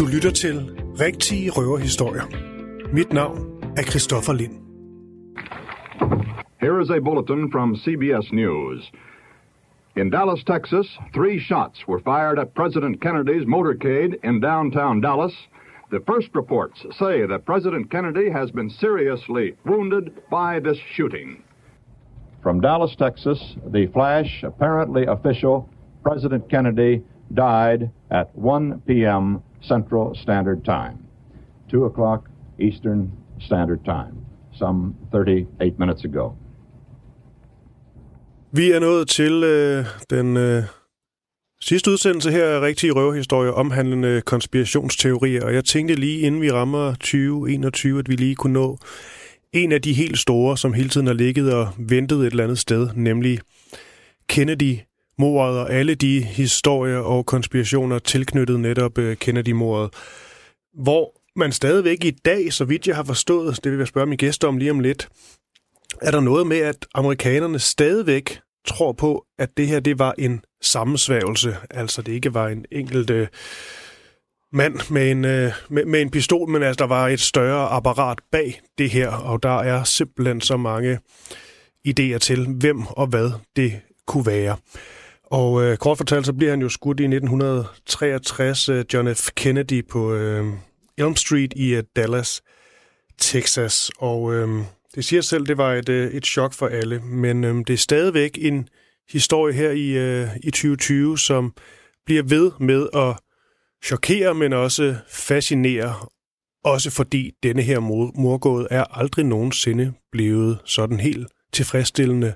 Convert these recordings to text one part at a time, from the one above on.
Du lytter til Rigtige Røverhistorier. Mit navn er Christoffer Lind. Here is a bulletin from CBS News. In Dallas, Texas, three shots were fired at President Kennedy's motorcade in downtown Dallas. The first reports say that President Kennedy has been seriously wounded by this shooting. From Dallas, Texas, the flash, apparently official, President Kennedy died at 1 p.m. Central Standard Time, 2 o'clock Eastern Standard Time, some 38 minutes ago. Vi er nået til øh, den øh, sidste udsendelse her af Rigtige Røverhistorier omhandlende konspirationsteorier, og jeg tænkte lige inden vi rammer 2021, at vi lige kunne nå en af de helt store, som hele tiden har ligget og ventet et eller andet sted, nemlig Kennedy mordet og alle de historier og konspirationer tilknyttet netop øh, Kennedy-mordet, hvor man stadigvæk i dag, så vidt jeg har forstået, det vil jeg spørge min gæster om lige om lidt, er der noget med, at amerikanerne stadigvæk tror på, at det her det var en sammensværgelse, altså det ikke var en enkelt øh, mand med en, øh, med, med en pistol, men altså der var et større apparat bag det her, og der er simpelthen så mange idéer til, hvem og hvad det kunne være. Og øh, kort fortalt, så bliver han jo skudt i 1963, øh, John F. Kennedy på øh, Elm Street i øh, Dallas, Texas. Og øh, det siger selv, det var et, øh, et chok for alle, men øh, det er stadigvæk en historie her i, øh, i 2020, som bliver ved med at chokere, men også fascinere, også fordi denne her morgåde er aldrig nogensinde blevet sådan helt tilfredsstillende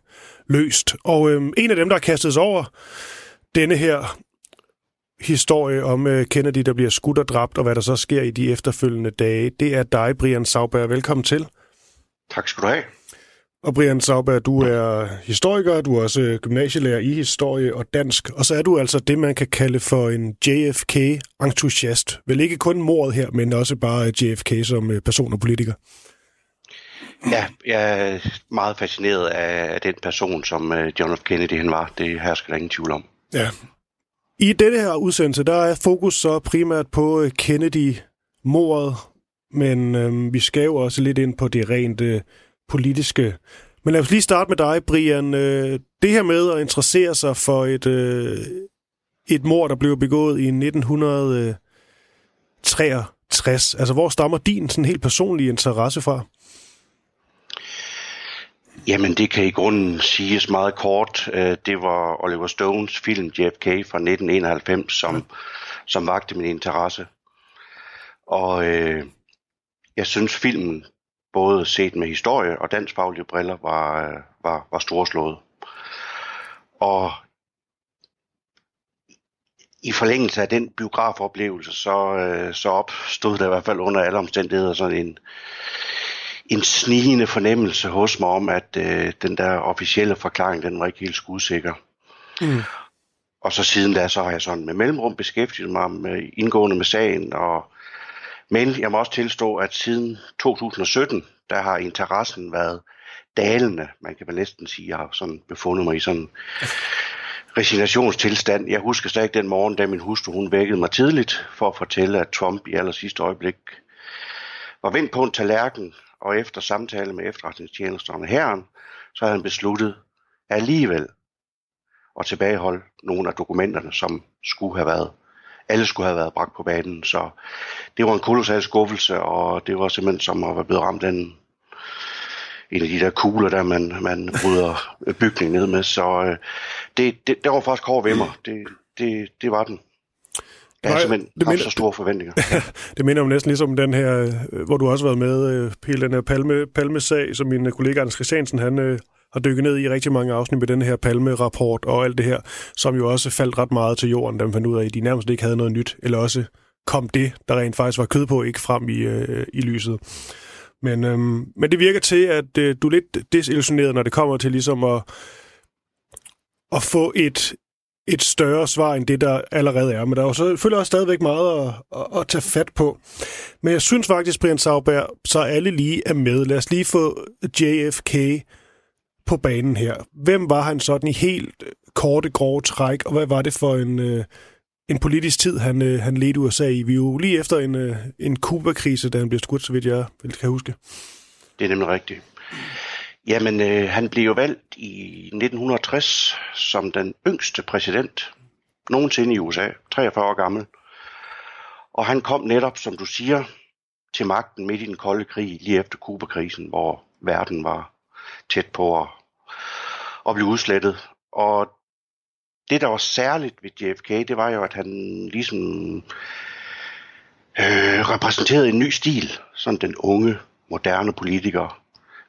løst. Og øh, en af dem, der har kastet sig over denne her historie om øh, Kennedy, der bliver skudt og dræbt, og hvad der så sker i de efterfølgende dage, det er dig, Brian Sauberg. Velkommen til. Tak skal du have. Og Brian Sauberg, du er historiker, du er også gymnasielærer i historie og dansk, og så er du altså det, man kan kalde for en JFK-entusiast. Vel ikke kun mordet her, men også bare JFK som øh, person og politiker. Ja, jeg er meget fascineret af den person, som øh, John F. Kennedy han var. Det hersker der ingen tvivl om. Ja. I denne her udsendelse, der er fokus så primært på øh, Kennedy-mordet, men øhm, vi skal jo også lidt ind på det rent øh, politiske. Men lad os lige starte med dig, Brian. Øh, det her med at interessere sig for et, øh, et mord, der blev begået i 1963. Altså, hvor stammer din sådan helt personlige interesse fra? Jamen, det kan i grunden siges meget kort. Øh, det var Oliver Stones film JFK fra 1991, som, som vagte min interesse. Og øh, jeg synes, filmen, både set med historie og dansfaglige briller, var, var, var storslået. Og i forlængelse af den biografoplevelse, så, øh, så opstod der i hvert fald under alle omstændigheder sådan en, en snigende fornemmelse hos mig om, at øh, den der officielle forklaring, den var ikke helt skudsikker. Mm. Og så siden da, så har jeg sådan med mellemrum beskæftiget mig med, indgående med sagen, og men jeg må også tilstå, at siden 2017, der har interessen været dalende. Man kan vel næsten sige, at jeg har sådan befundet mig i sådan resignationstilstand. Jeg husker stadig den morgen, da min hustru hun vækkede mig tidligt for at fortælle, at Trump i aller sidste øjeblik var vendt på en tallerken og efter samtale med efterretningstjenesterne herren, så havde han besluttet alligevel at tilbageholde nogle af dokumenterne, som skulle have været alle skulle have været bragt på banen. Så det var en kolossal skuffelse, og det var simpelthen som at være blevet ramt af en, en af de der kugler, der man, man bryder bygningen ned med. Så øh, det, det, det var faktisk hård ved mig. Det, det, det var den. Jeg har simpelthen det minder, så store forventninger. det minder jo næsten ligesom den her, øh, hvor du også har været med, øh, hele den her Palme, Palme-sag, som min kollega Anders Christiansen, han øh, har dykket ned i rigtig mange afsnit med den her Palme-rapport og alt det her, som jo også faldt ret meget til jorden, da man fandt ud af, at de nærmest ikke havde noget nyt, eller også kom det, der rent faktisk var kød på, ikke frem i, øh, i lyset. Men, øhm, men det virker til, at øh, du er lidt desillusioneret, når det kommer til ligesom at, at få et, et større svar end det, der allerede er. Men der er jo selvfølgelig også stadigvæk meget at, at, at tage fat på. Men jeg synes faktisk, Brian Sauberg, så alle lige er med. Lad os lige få JFK på banen her. Hvem var han sådan i helt korte, grove træk, og hvad var det for en, øh, en politisk tid, han, øh, han ledte USA i. Vi er jo lige efter en, øh, en Kuba-krise, da han blev skudt, så vidt jeg kan huske. Det er nemlig rigtigt. Jamen, øh, han blev jo valgt i 1960 som den yngste præsident nogensinde i USA, 43 år gammel. Og han kom netop, som du siger, til magten midt i den kolde krig, lige efter Kuba-krisen, hvor verden var tæt på at, at blive udslettet. Og det, der var særligt ved JFK, det var jo, at han ligesom øh, repræsenterede en ny stil, som den unge, moderne politiker,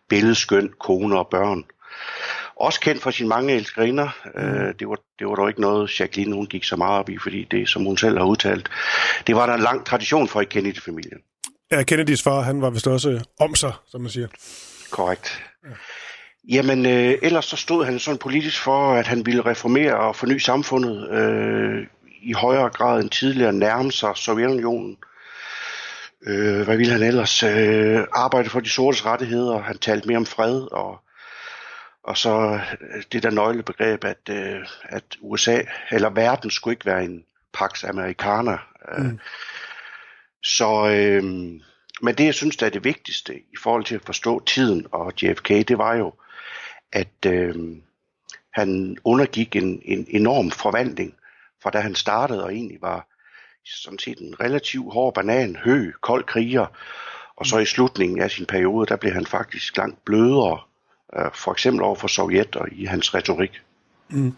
billedskøn, kone og børn. Også kendt for sine mange elskerinder. Øh, det, var, det var dog ikke noget, Jacqueline hun gik så meget op i, fordi det, som hun selv har udtalt, det var der en lang tradition for i Kennedy-familien. Ja, Kennedys far, han var vist også om sig, som man siger. Korrekt. Ja. Jamen, øh, ellers så stod han sådan politisk for, at han ville reformere og forny samfundet øh, i højere grad end tidligere nærme sig Sovjetunionen. Øh, hvad ville han ellers? Øh, arbejde for de sortes rettigheder. Han talte mere om fred og og så øh, det der nøglebegreb, at, øh, at USA, eller verden skulle ikke være en pax americana. Øh, mm. Så, øh, men det jeg synes, der er det vigtigste i forhold til at forstå tiden og JFK, det var jo, at øh, han undergik en, en enorm forvandling fra da han startede og egentlig var sådan set en relativt hård banan, hø, kold kriger, og så i slutningen af sin periode, der blev han faktisk langt blødere, øh, for eksempel over for Sovjet og i hans retorik. Mm.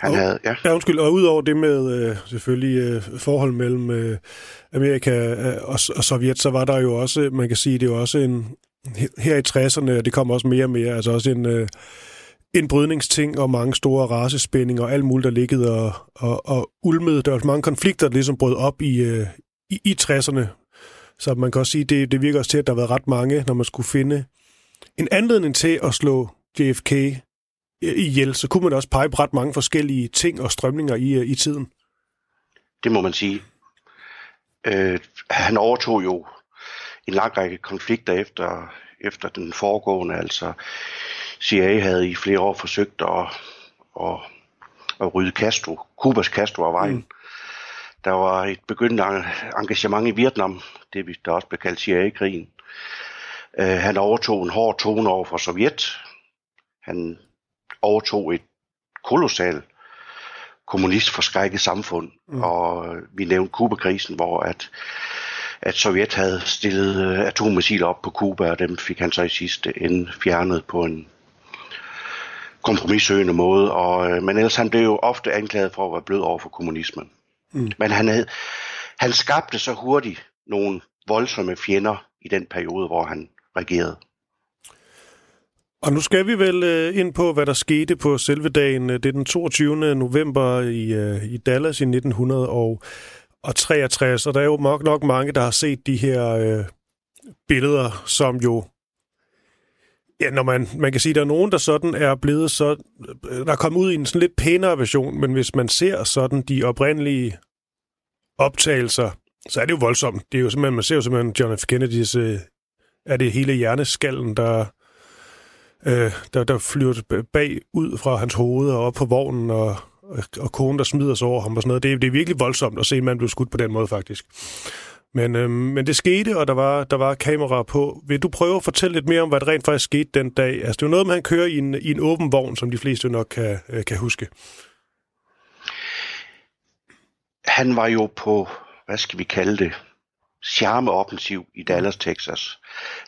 Han og, havde, ja. ja, undskyld, og udover det med øh, selvfølgelig øh, forhold mellem øh, Amerika øh, og, og Sovjet, så var der jo også, man kan sige, det er jo også en, her i 60'erne, og det kom også mere og mere, altså også en, øh, en brydningsting og mange store racespændinger og alt muligt, der liggede og, og, og ulmede. Der var mange konflikter, der ligesom brød op i, øh, i, i 60'erne. Så man kan også sige, det, det virker også til, at der har været ret mange, når man skulle finde en anledning til at slå JFK øh, ihjel, så kunne man også pege på ret mange forskellige ting og strømninger i, øh, i tiden. Det må man sige. Øh, han overtog jo en lang række konflikter efter, efter den foregående. Altså CIA havde i flere år forsøgt at, at, at rydde Castro, Kubas Castro af vejen. Mm. Der var et begyndende engagement i Vietnam, det der også blev kaldt CIA-krigen. Uh, han overtog en hård tone over for Sovjet. Han overtog et kolossalt kommunistforskrækket samfund, mm. og vi nævnte Kubakrisen, hvor at at Sovjet havde stillet øh, atommissiler op på Kuba, og dem fik han så i sidste ende fjernet på en kompromissøgende måde. Og, øh, men ellers han blev jo ofte anklaget for at være blød over for kommunismen. Mm. Men han, havde, han skabte så hurtigt nogle voldsomme fjender i den periode, hvor han regerede. Og nu skal vi vel øh, ind på, hvad der skete på selve dagen. Det er den 22. november i, i Dallas i 1900, og og 63, og der er jo nok, nok mange, der har set de her øh, billeder, som jo Ja, når man, man kan sige, at der er nogen, der sådan er blevet så... Øh, der er kommet ud i en sådan lidt pænere version, men hvis man ser sådan de oprindelige optagelser, så er det jo voldsomt. Det er jo simpelthen, man ser jo simpelthen John F. Kennedys... Øh, er det hele hjerneskallen, der, øh, der, der flyver bag ud fra hans hoved og op på vognen, og og konen, der smider sig over ham og sådan noget. Det, det er virkelig voldsomt at se en mand blive skudt på den måde, faktisk. Men, øh, men det skete, og der var, der var kamera på. Vil du prøve at fortælle lidt mere om, hvad der rent faktisk skete den dag? Altså, det er jo noget med, at han kører i en, i en åben vogn, som de fleste nok kan, øh, kan huske. Han var jo på, hvad skal vi kalde det, charmeoffensiv i Dallas, Texas,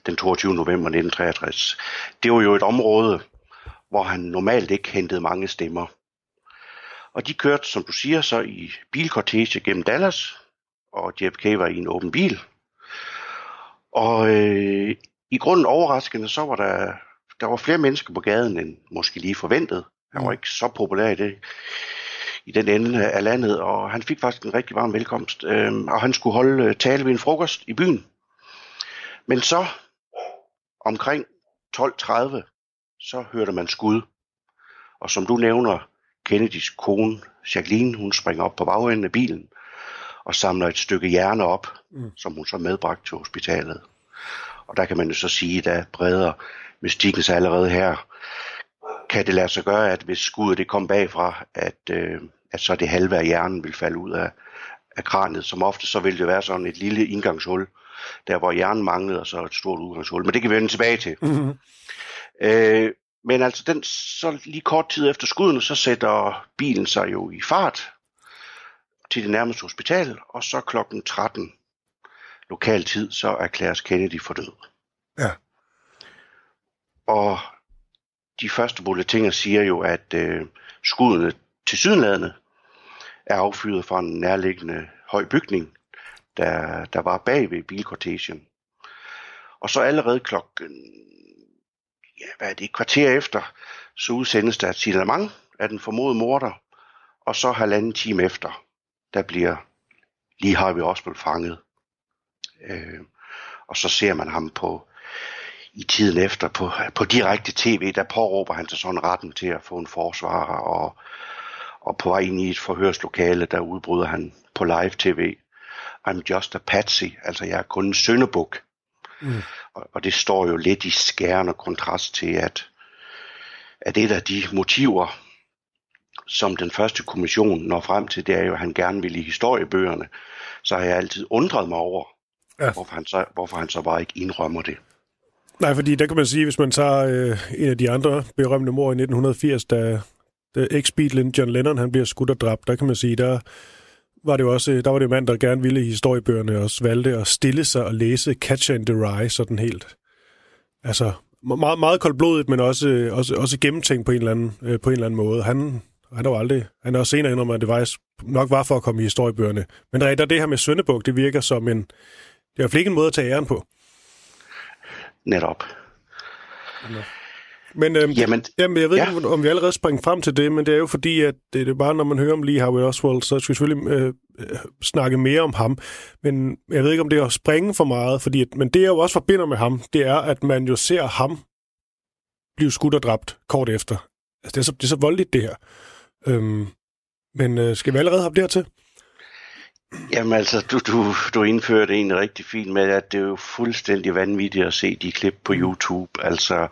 den 22. november 1963. Det var jo et område, hvor han normalt ikke hentede mange stemmer. Og de kørte, som du siger, så i bilkortege gennem Dallas, og JFK var i en åben bil. Og øh, i grunden overraskende, så var der, der var flere mennesker på gaden, end måske lige forventet. Han var mm. ikke så populær i, det, i den ende af landet, og han fik faktisk en rigtig varm velkomst. Øh, og han skulle holde øh, tale ved en frokost i byen. Men så, omkring 12.30, så hørte man skud. Og som du nævner, Kennedys kone, Jacqueline, hun springer op på bagenden af bilen og samler et stykke hjerne op, mm. som hun så medbragt til hospitalet. Og der kan man jo så sige, der breder mystikken sig allerede her. Kan det lade sig gøre, at hvis skuddet det kom bagfra, at, øh, at så det halve af hjernen vil falde ud af, af kraniet. Som ofte så vil det være sådan et lille indgangshul, der hvor hjernen manglede, og så et stort udgangshul. Men det kan vi vende tilbage til. Mm-hmm. Øh, men altså, den, så lige kort tid efter skuddene, så sætter bilen sig jo i fart til det nærmeste hospital, og så klokken 13 lokal tid, så erklæres Kennedy for død. Ja. Og de første bulletiner siger jo, at øh, skuddene til sydenladende er affyret fra en nærliggende høj bygning, der, der var bag ved bilkortegen. Og så allerede klokken, ja, hvad er det, kvarter efter, så udsendes der et signalement af den formodede morder, og så halvanden time efter, der bliver lige har vi også blevet fanget. Øh, og så ser man ham på i tiden efter på, på direkte tv, der påråber han sig sådan retten til at få en forsvarer, og, og på vej ind i et forhørslokale, der udbryder han på live tv, I'm just a patsy, altså jeg er kun en søndebuk. Mm. Og, og det står jo lidt i skærende kontrast til, at, at et af de motiver, som den første kommission når frem til, det er jo, at han gerne vil i historiebøgerne, så har jeg altid undret mig over, ja. hvorfor, han så, hvorfor han så bare ikke indrømmer det. Nej, fordi der kan man sige, hvis man tager øh, en af de andre berømte mor i 1980, da, da ex-Beatlen John Lennon han bliver skudt og dræbt, der kan man sige, der var det jo også, der var det mand, der gerne ville i historiebøgerne også valgte at stille sig og læse Catcher in the Rye sådan helt. Altså, meget, meget koldblodigt, men også, også, også gennemtænkt på en, eller anden, øh, på en eller anden måde. Han, han var aldrig, han er også senere indrømmet, at det var, nok var for at komme i historiebøgerne. Men der er det her med Søndebuk, det virker som en, det er ikke en måde at tage æren på netop. Men, øhm, jamen, jamen, jeg ved ja. ikke, om vi allerede springer frem til det, men det er jo fordi, at det er bare, når man hører om Lee Harvey Oswald, så skal vi selvfølgelig øh, øh, snakke mere om ham. Men jeg ved ikke, om det er at springe for meget, fordi, at, men det, jeg jo også forbinder med ham, det er, at man jo ser ham blive skudt og dræbt kort efter. Altså, det er så, det er så voldeligt, det her. Øhm, men øh, skal vi allerede have det her til? Jamen altså, du, du, du indførte en rigtig fint med, at det er jo fuldstændig vanvittigt at se de klip på YouTube. Altså,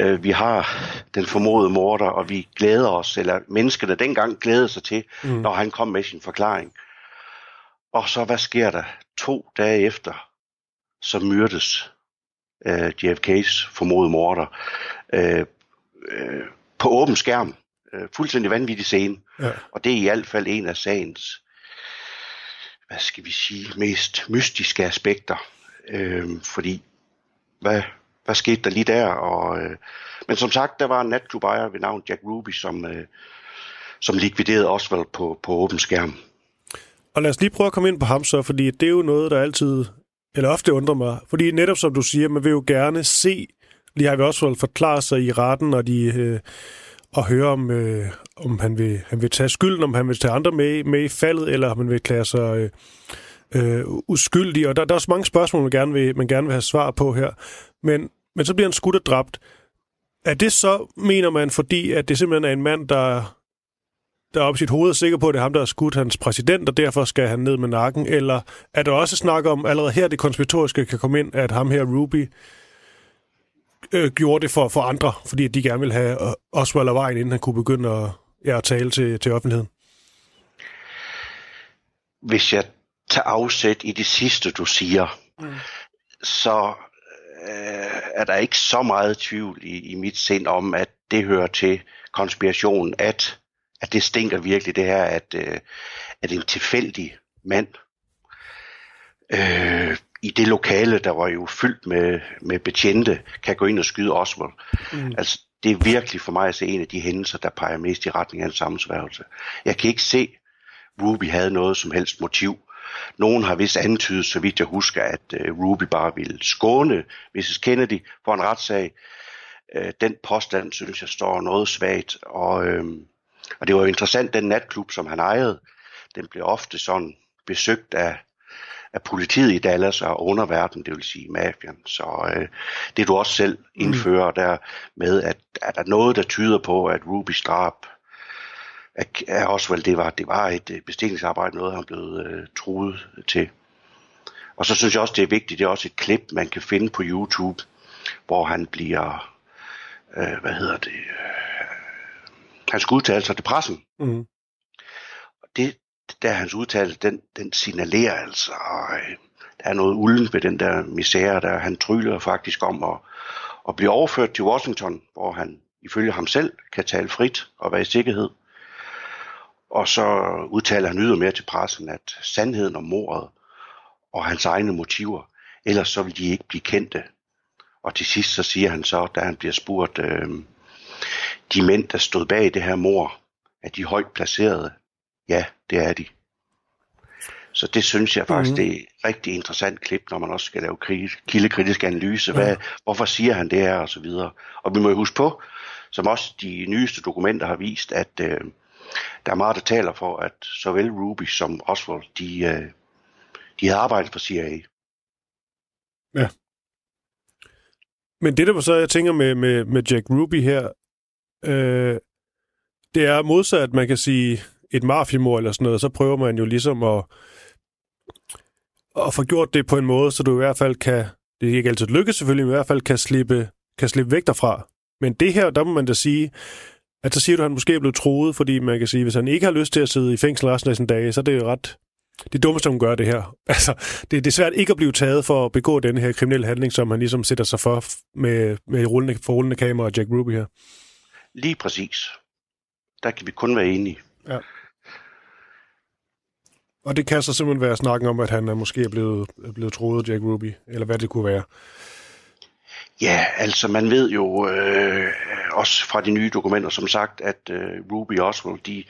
øh, vi har den formodede morder, og vi glæder os, eller menneskene dengang glæder sig til, mm. når han kom med sin forklaring. Og så, hvad sker der? To dage efter, så myrdes øh, JFK's formodede morder øh, øh, på åben skærm. Øh, fuldstændig vanvittig scene. Ja. Og det er i hvert fald en af sagens hvad skal vi sige, mest mystiske aspekter. Øh, fordi, hvad, hvad skete der lige der? Og, øh, men som sagt, der var en ejer ved navn Jack Ruby, som, øh, som likviderede Oswald på, på åben skærm. Og lad os lige prøve at komme ind på ham så, fordi det er jo noget, der altid, eller ofte undrer mig. Fordi netop som du siger, man vil jo gerne se lige har vi også forklare sig i retten, og de øh, og høre, om, øh, om han, vil, han vil tage skylden, om han vil tage andre med, med i faldet, eller om han vil klare sig øh, øh, uskyldig. Og der, der er også mange spørgsmål, man gerne, vil, man gerne vil have svar på her. Men, men så bliver han skudt og dræbt. Er det så, mener man, fordi at det simpelthen er en mand, der, der er op i sit hoved er sikker på, at det er ham, der har skudt hans præsident, og derfor skal han ned med nakken? Eller er der også snak om, allerede her det konspiratoriske kan komme ind, at ham her, Ruby, øh, gjorde det for, for andre, fordi de gerne ville have øh, Oswald af vejen, inden han kunne begynde at, ja, at tale til, til offentligheden? Hvis jeg tager afsæt i det sidste, du siger, mm. så øh, er der ikke så meget tvivl i, i mit sind om, at det hører til konspirationen, at, at det stinker virkelig det her, at, øh, at en tilfældig mand øh, i det lokale, der var jo fyldt med, med betjente, kan gå ind og skyde Oswald. Mm. Altså, det er virkelig for mig at se en af de hændelser, der peger mest i retning af en sammensværgelse. Jeg kan ikke se, at Ruby havde noget som helst motiv. Nogen har vist antydet, så vidt jeg husker, at uh, Ruby bare ville skåne Mrs. Kennedy for en retssag. Uh, den påstand, synes jeg, står noget svagt. Og, uh, og det var jo interessant, den natklub, som han ejede, den blev ofte sådan besøgt af af politiet i Dallas og underverden, det vil sige mafian. Så øh, det du også selv mm. indfører mm. der med, at er der noget, der tyder på, at Ruby drab er også vel, det var, det var et øh, bestillingsarbejde, noget han blev øh, truet til. Og så synes jeg også, det er vigtigt, det er også et klip, man kan finde på YouTube, hvor han bliver, øh, hvad hedder det, øh, han skal udtale sig til pressen. Mm. det, der hans udtalelse, den, den signalerer altså, øh, der er noget ulden ved den der misære, der han tryller faktisk om at, at blive overført til Washington, hvor han ifølge ham selv kan tale frit og være i sikkerhed. Og så udtaler han ydermere til pressen, at sandheden om mordet og hans egne motiver, ellers så vil de ikke blive kendte. Og til sidst så siger han så, da han bliver spurgt, øh, de mænd, der stod bag det her mor, er de højt placerede? Ja, det er de. Så det synes jeg faktisk, mm. det er et rigtig interessant klip, når man også skal lave kildekritisk analyse. Hvad, mm. Hvorfor siger han det her, og så videre. Og vi må jo huske på, som også de nyeste dokumenter har vist, at øh, der er meget, der taler for, at såvel Ruby som Oswald, de, øh, de havde arbejdet for CIA. Ja. Men det, der så jeg tænker med, med, med Jack Ruby her, øh, det er modsat, man kan sige, et mafiemor eller sådan noget, så prøver man jo ligesom at, at få gjort det på en måde, så du i hvert fald kan, det er ikke altid lykkes selvfølgelig, men i hvert fald kan slippe, kan slippe væk derfra. Men det her, der må man da sige, at så siger du, at han måske er blevet troet, fordi man kan sige, hvis han ikke har lyst til at sidde i fængsel resten af sin dage, så er det jo ret det dummeste, hun gør det her. Altså, det, det er svært ikke at blive taget for at begå den her kriminelle handling, som han ligesom sætter sig for med, med rullende, for rullende kamera og Jack Ruby her. Lige præcis. Der kan vi kun være enige. Ja. Og det kan så simpelthen være snakken om, at han er måske er blevet, blevet troet, Jack Ruby, eller hvad det kunne være. Ja, altså man ved jo øh, også fra de nye dokumenter, som sagt, at øh, Ruby Oswald, de,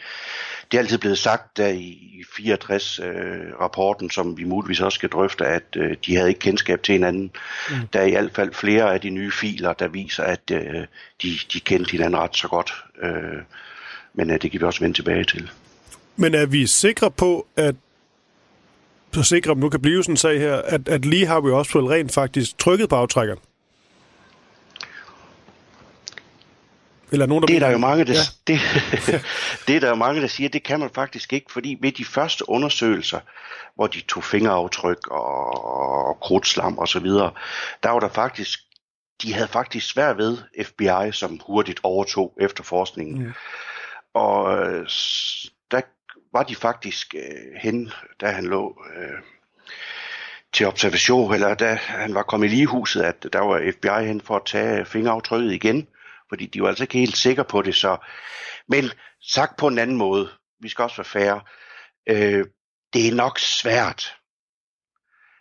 det er altid blevet sagt der i 64-rapporten, øh, som vi muligvis også skal drøfte, at øh, de havde ikke kendskab til hinanden. Mm. Der er i hvert fald flere af de nye filer, der viser, at øh, de, de kendte hinanden ret så godt. Øh, men øh, det kan vi også vende tilbage til. Men er vi sikre på, at så sikre, at nu kan blive sådan en sag her, at, at lige har vi også rent faktisk trykket på aftrækkeren? Eller nogen, der det er der jo mange, der, ja. det, det er der jo mange, der siger, det kan man faktisk ikke, fordi ved de første undersøgelser, hvor de tog fingeraftryk og, og krudtslam og så videre, der var der faktisk, de havde faktisk svært ved FBI, som hurtigt overtog efterforskningen. Ja. Og øh, der var de faktisk øh, hen, da han lå øh, til observation, eller da han var kommet i ligehuset, at der var FBI hen for at tage fingeraftrykket igen fordi de var altså ikke helt sikre på det. Så. Men sagt på en anden måde, vi skal også være færre, øh, det er nok svært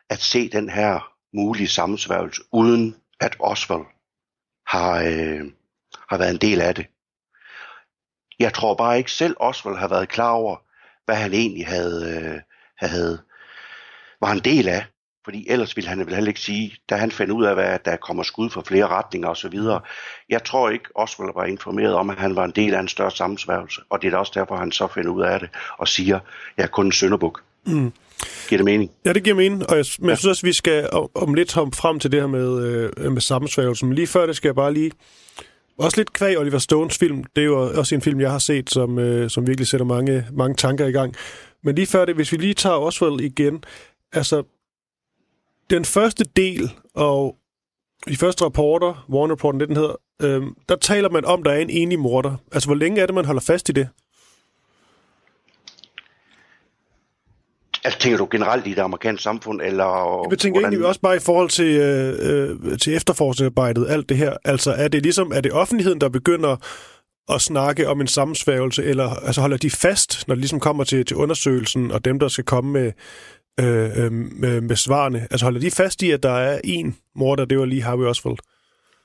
at se den her mulige sammensværgelse, uden at Oswald har, øh, har været en del af det. Jeg tror bare ikke selv Oswald har været klar over, hvad han egentlig havde, øh, havde var en del af. Fordi ellers ville han vel heller ikke sige, da han fandt ud af, at der kommer skud fra flere retninger osv. Jeg tror ikke, Oswald var informeret om, at han var en del af en større sammensværgelse. Og det er også derfor, han så finder ud af det og siger, jeg er kun en sønderbuk. Mm. Giver det mening? Ja, det giver mening. Og jeg, men ja. jeg synes også, vi skal om lidt hoppe frem til det her med, øh, med sammensværgelsen. Men lige før det skal jeg bare lige... Også lidt kvæg Oliver Stones film. Det er jo også en film, jeg har set, som, øh, som virkelig sætter mange, mange tanker i gang. Men lige før det, hvis vi lige tager Oswald igen, altså den første del, og de første rapporter, Warner Reporten, det den hedder, øh, der taler man om, der er en enig morder. Altså, hvor længe er det, man holder fast i det? Altså, tænker du generelt i det amerikanske samfund, eller... Jeg tænker hvordan... egentlig også bare i forhold til, øh, øh, til efterforskningsarbejdet, alt det her. Altså, er det ligesom, er det offentligheden, der begynder at snakke om en sammensværgelse, eller altså holder de fast, når det ligesom kommer til, til undersøgelsen, og dem, der skal komme med, øh, øh, med, med svarene? Altså holder de fast i, at der er en morder, det var lige Harvey Oswald?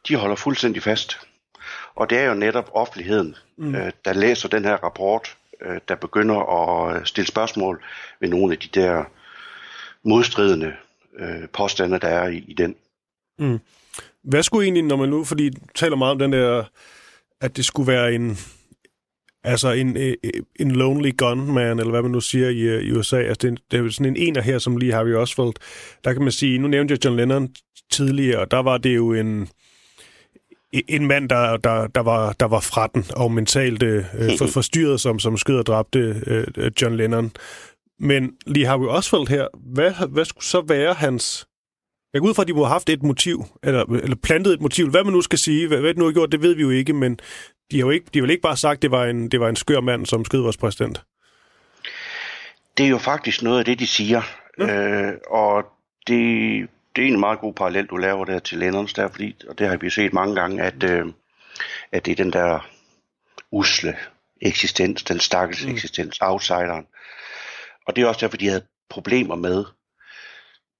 De holder fuldstændig fast. Og det er jo netop offentligheden, mm. øh, der læser den her rapport, øh, der begynder at øh, stille spørgsmål ved nogle af de der modstridende øh, påstande, der er i, i den. Mm. Hvad skulle egentlig, når man nu, fordi taler meget om den der, at det skulle være en, Altså en, øh, en lonely gunman, eller hvad man nu siger i, øh, i USA. Altså det, er, det er sådan en ener her, som lige Harvey Oswald. Der kan man sige, nu nævnte jeg John Lennon tidligere, og der var det jo en, en mand, der, der, der, var, der var fra den og mentalt øh, for, forstyrret, som, som skød og dræbte øh, John Lennon. Men lige Harvey Oswald her, hvad, hvad skulle så være hans... Jeg går ud fra, at de må have haft et motiv, eller, eller plantet et motiv. Hvad man nu skal sige, hvad, hvad det nu har gjort, det ved vi jo ikke, men de har jo ikke, de har vel ikke bare sagt, at det var en, det var en skør mand, som skød vores præsident? Det er jo faktisk noget af det, de siger. Ja. Øh, og det, det er en meget god parallel, du laver der til Lennons der, fordi, og det har vi set mange gange, at, øh, at det er den der usle eksistens, den stakkels mm. eksistens, outsideren. Og det er også derfor, de havde problemer med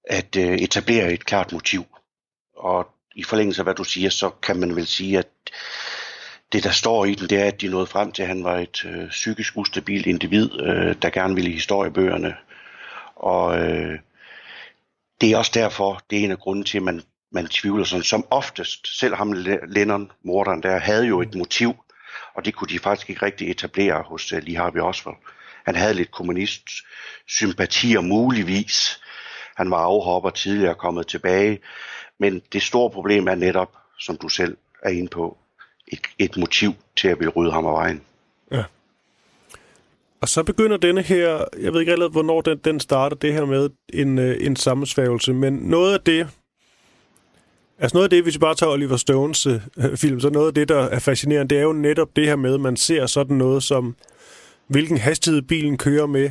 at øh, etablere et klart motiv. Og i forlængelse af hvad du siger, så kan man vel sige, at det der står i den, det er, at de nåede frem til, at han var et øh, psykisk ustabilt individ, øh, der gerne ville i historiebøgerne. Og øh, det er også derfor, det er en af grunden til, at man, man tvivler sådan. Som oftest, selv ham Lennon, morderen der, havde jo et motiv, og det kunne de faktisk ikke rigtig etablere hos øh, Lee Harvey Oswald. Han havde lidt kommunist sympatier muligvis. Han var afhopper tidligere kommet tilbage. Men det store problem er netop, som du selv er inde på, et, et motiv til at ville rydde ham af vejen. Ja. Og så begynder denne her, jeg ved ikke allerede, hvornår den, den starter, det her med en, øh, en sammensværgelse, men noget af det, altså noget af det, hvis vi bare tager Oliver Stones øh, film, så noget af det, der er fascinerende, det er jo netop det her med, at man ser sådan noget som, hvilken hastighed bilen kører med,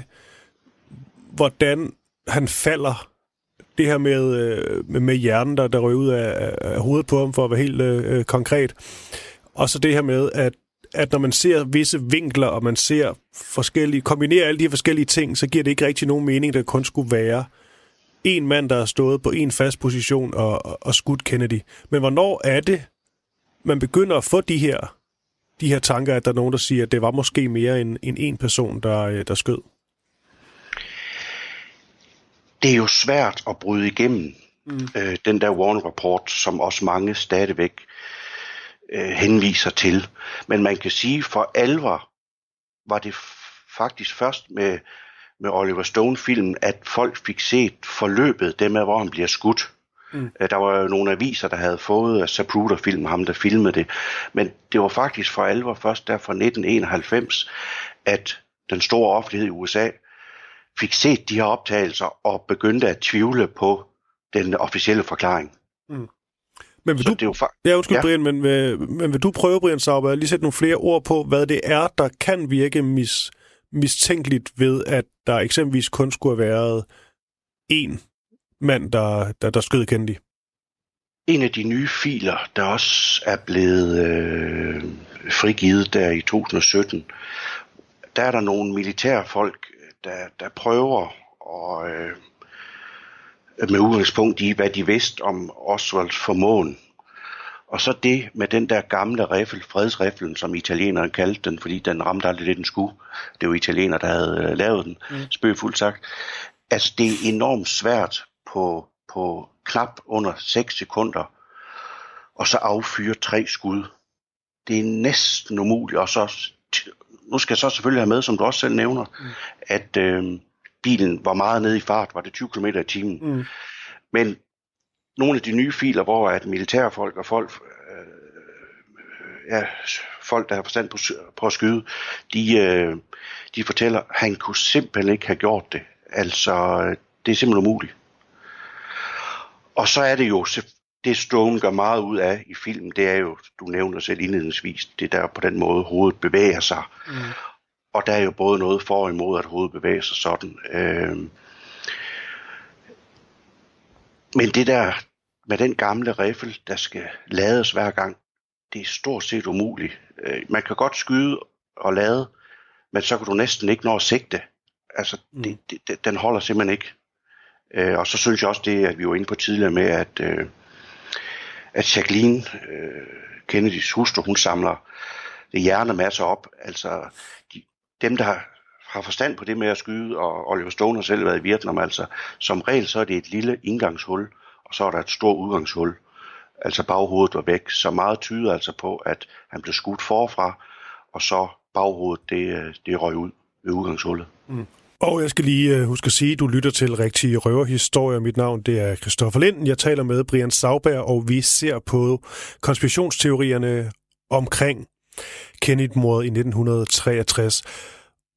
hvordan han falder, det her med, øh, med, hjernen, der, der røg ud af, af hovedet på ham, for at være helt øh, øh konkret. Og så det her med, at at når man ser visse vinkler, og man ser forskellige, kombinerer alle de her forskellige ting, så giver det ikke rigtig nogen mening, at det kun skulle være en mand, der har stået på en fast position og, og, og skudt Kennedy. Men hvornår er det, man begynder at få de her, de her tanker, at der er nogen, der siger, at det var måske mere end, end en person, der, øh, der skød? Det er jo svært at bryde igennem mm. øh, den der Warren-rapport, som også mange stadigvæk øh, henviser til. Men man kan sige, for alvor var det faktisk først med, med Oliver Stone-filmen, at folk fik set forløbet, det med, hvor han bliver skudt. Mm. Øh, der var jo nogle aviser, der havde fået Zapruder-filmen, ham der filmede det. Men det var faktisk for alvor først der fra 1991, at den store offentlighed i USA fik set de her optagelser og begyndte at tvivle på den officielle forklaring. Mm. Men vil så du, det er jo fa- ja, undskyld, ja. Brian, men, vil, men vil du prøve, Brian Sauber, at lige sætte nogle flere ord på, hvad det er, der kan virke mis, mistænkeligt ved, at der eksempelvis kun skulle have været en mand, der, der, der skød Kennedy? En af de nye filer, der også er blevet øh, frigivet der i 2017, der er der nogle militærfolk, der, der prøver at... Øh, med udgangspunkt i, hvad de vidste om Oswalds formåen. Og så det med den der gamle riffel, fredsriffelen, som italienerne kaldte den, fordi den ramte aldrig det, den skulle. Det var italienere, der havde øh, lavet den, mm. spøgfuldt sagt. Altså, det er enormt svært på, på knap under 6 sekunder, og så affyre tre skud. Det er næsten umuligt, og så, nu skal jeg så selvfølgelig have med, som du også selv nævner, mm. at øh, bilen var meget nede i fart, var det 20 km i timen. Mm. Men nogle af de nye filer, hvor at militærfolk og folk, øh, ja, folk, der har forstand på, på at skyde, de, øh, de fortæller, at han kunne simpelthen ikke have gjort det. Altså, det er simpelthen umuligt. Og så er det jo, det Stone gør meget ud af i filmen, det er jo, du nævner selv indledningsvis, det der på den måde hovedet bevæger sig. Mm. Og der er jo både noget for og imod, at hovedet bevæger sig sådan. Øh, men det der med den gamle riffel, der skal lades hver gang, det er stort set umuligt. Øh, man kan godt skyde og lade, men så kan du næsten ikke nå at sigte. Altså, mm. det, det, den holder simpelthen ikke. Øh, og så synes jeg også det, at vi var inde på tidligere med, at, øh, at Jacqueline, øh, Kennedys hustru, hun samler det hjernemasser op. Altså, dem, der har, har forstand på det med at skyde, og Oliver Stone har selv været i Vietnam, altså som regel så er det et lille indgangshul, og så er der et stort udgangshul. Altså baghovedet var væk, så meget tyder altså på, at han blev skudt forfra, og så baghovedet, det, det røg ud ved udgangshullet. Mm. Og jeg skal lige øh, huske at sige, at du lytter til Rigtige Røverhistorier. Mit navn det er Christoffer Lind. Jeg taler med Brian Sauberg, og vi ser på konspirationsteorierne omkring Kennedy-mordet i 1963.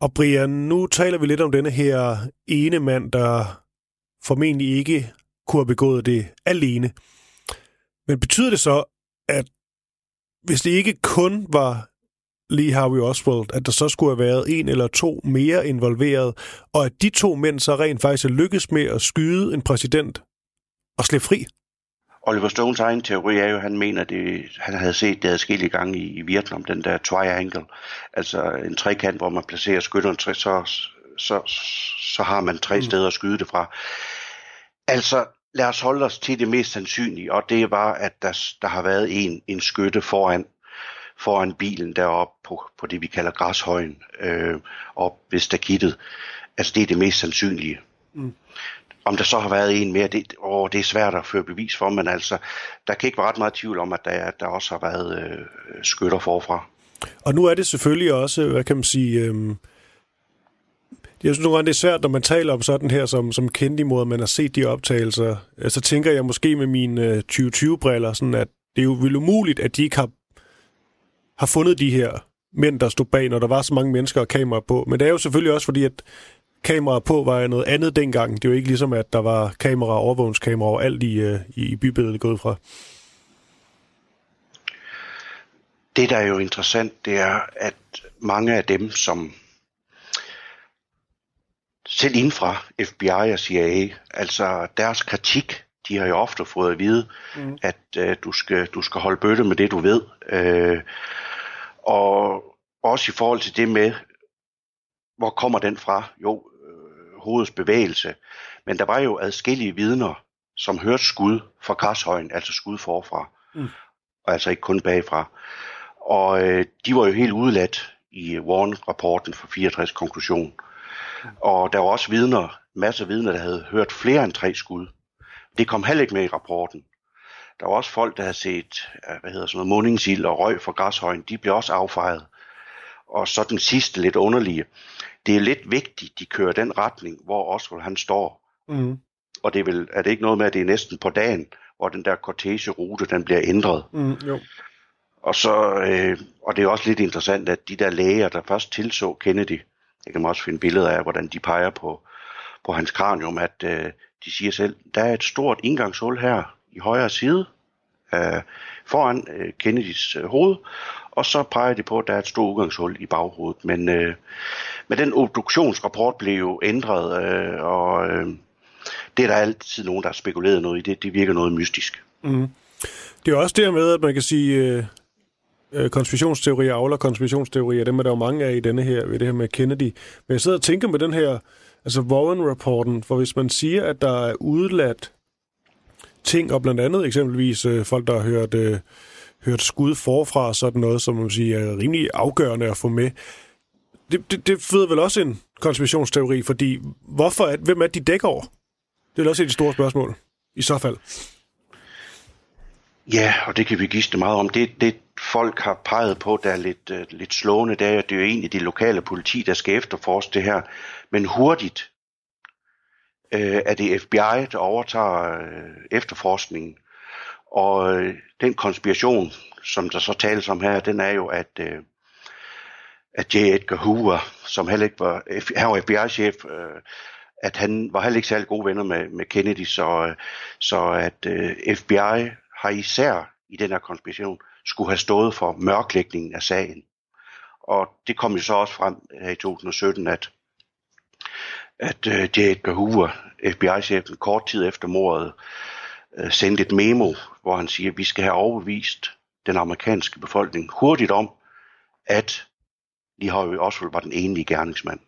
Og Brian, nu taler vi lidt om denne her ene mand, der formentlig ikke kunne have begået det alene. Men betyder det så, at hvis det ikke kun var Lee Harvey Oswald, at der så skulle have været en eller to mere involveret, og at de to mænd så rent faktisk lykkes med at skyde en præsident og slippe fri. Oliver Stones egen teori er jo, at han mener, at det, han havde set det adskillige gange i, i Vietnam, den der triangle, altså en trekant, hvor man placerer skytteren, så, så, så har man tre mm. steder at skyde det fra. Altså, lad os holde os til det mest sandsynlige, og det var, at der, der har været en, en skytte foran, foran bilen deroppe på, på det, vi kalder græshøjen, øh, op ved stakittet. Altså, det er det mest sandsynlige. Mm. Om der så har været en mere, det, åh, det er svært at føre bevis for, men altså, der kan ikke være ret meget tvivl om, at der, der også har været øh, skytter forfra. Og nu er det selvfølgelig også, hvad kan man sige, øh, jeg synes nogle gange, det er svært, når man taler om sådan her, som, som kendt at man har set de optagelser. Så tænker jeg måske med mine øh, 2020-briller, sådan at det er jo vel umuligt, at de ikke har, har fundet de her mænd, der stod bag, når der var så mange mennesker og kameraer på. Men det er jo selvfølgelig også fordi, at kameraer på var noget andet dengang. Det er jo ikke ligesom, at der var kameraer, overvågningskameraer og alt i, øh, i, bybilledet gået fra. Det, der er jo interessant, det er, at mange af dem, som selv inden fra FBI og CIA, altså deres kritik, de har jo ofte fået at vide, mm. at øh, du, skal, du skal holde bøtte med det, du ved. Øh, og også i forhold til det med, hvor kommer den fra? Jo, hovedets bevægelse. Men der var jo adskillige vidner, som hørte skud fra Karshøjen, altså skud forfra. Mm. Og altså ikke kun bagfra. Og øh, de var jo helt udladt i Warren-rapporten for 64 konklusion. Og der var også vidner, masser af vidner, der havde hørt flere end tre skud. Det kom heller ikke med i rapporten. Der var også folk, der havde set hvad hedder sådan noget, mundingsild og røg fra græshøjen. De blev også affejet. Og så den sidste lidt underlige. Det er lidt vigtigt, de kører den retning, hvor Oswald han står. Mm. Og det er, vel, er det ikke noget med, at det er næsten på dagen, hvor den der cortege-rute, den bliver ændret. Mm, jo. Og, så, øh, og det er også lidt interessant, at de der læger, der først tilså Kennedy, jeg kan også finde billeder af, hvordan de peger på, på hans kranium, at øh, de siger selv, der er et stort indgangshul her i højre side, øh, foran øh, Kennedys øh, hoved, og så peger de på, at der er et stort udgangshul i baghovedet. Men, øh, men den obduktionsrapport blev jo ændret, øh, og øh, det er der altid nogen, der har spekuleret noget i. Det, det virker noget mystisk. Mm. Det er også dermed, at man kan sige, øh, øh konspirationsteorier, afler konspirationsteorier, dem er der jo mange af i denne her, ved det her med Kennedy. Men jeg sidder og tænker med den her, altså Warren-rapporten, for hvis man siger, at der er udladt ting, og blandt andet eksempelvis øh, folk, der har hørt, øh, hørt skud forfra, sådan noget, som man siger, er rimelig afgørende at få med. Det, det, det føder vel også en konspirationsteori, fordi hvorfor er, hvem er de dækker over? Det er også et stort spørgsmål, i så fald. Ja, og det kan vi gisne meget om. Det, det folk har peget på, der er lidt, uh, lidt slående, det er, at det er jo egentlig de lokale politi, der skal efterforske det her. Men hurtigt uh, er det FBI, der overtager uh, efterforskningen. Og øh, den konspiration, som der så tales om her, den er jo, at, øh, at J. Edgar Hoover, som heller ikke var, han var FBI-chef, øh, at han var heller ikke særlig gode venner med, med Kennedy, så, øh, så at øh, FBI har især i den her konspiration skulle have stået for mørklægningen af sagen. Og det kom jo så også frem her i 2017, at, at øh, J. Edgar Hoover, FBI-chefen, kort tid efter mordet, uh, sendte et memo, hvor han siger, at vi skal have overbevist den amerikanske befolkning hurtigt om, at Lee Harvey Oswald var den enlige gerningsmand.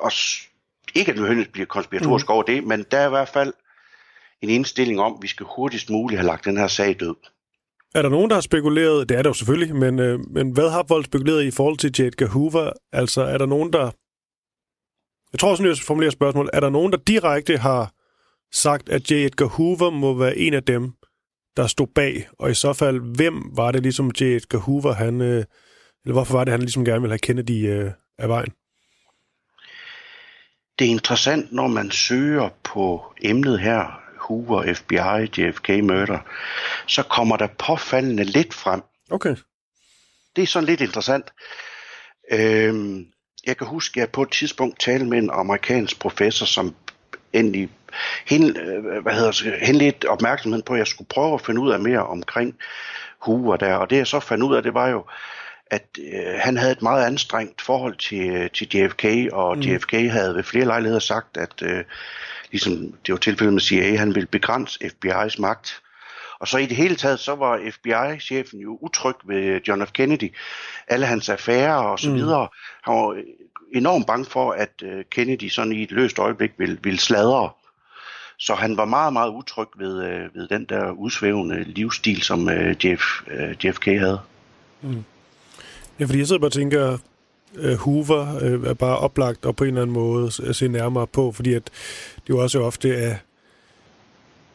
Og ikke at det bliver konspiratorisk mm. over det, men der er i hvert fald en indstilling om, at vi skal hurtigst muligt have lagt den her sag død. Er der nogen, der har spekuleret, det er der jo selvfølgelig, men, øh, men hvad har folk spekuleret i forhold til J. Hoover? Altså, er der nogen, der... Jeg tror sådan, jeg formulerer spørgsmål. Er der nogen, der direkte har sagt, at J. Edgar Hoover må være en af dem, der stod bag? Og i så fald, hvem var det ligesom J. Edgar Hoover, han... Øh, eller hvorfor var det, han ligesom gerne ville have Kennedy øh, af vejen? Det er interessant, når man søger på emnet her, Hoover, FBI, JFK murder, så kommer der påfaldende lidt frem. Okay. Det er sådan lidt interessant. Øhm, jeg kan huske, at jeg på et tidspunkt talte med en amerikansk professor, som endelig hen, øh, hvad hedder, henledte opmærksomheden på, at jeg skulle prøve at finde ud af mere omkring Hoover der. Og det jeg så fandt ud af, det var jo, at øh, han havde et meget anstrengt forhold til, øh, til JFK, og mm. JFK havde ved flere lejligheder sagt, at øh, ligesom det var tilfældet med CIA, han ville begrænse FBI's magt. Og så i det hele taget, så var FBI-chefen jo utryg ved John F. Kennedy. Alle hans affærer og så mm. videre. Han var enormt bange for, at øh, Kennedy sådan i et løst øjeblik ville, ville sladre. Så han var meget, meget utryg ved, øh, ved den der udsvævende livsstil, som øh, Jeff, øh, JFK havde. Mm. Ja, fordi jeg sidder bare og tænker, øh, Hoover øh, er bare oplagt og på en eller anden måde at se nærmere på, fordi at det jo også ofte er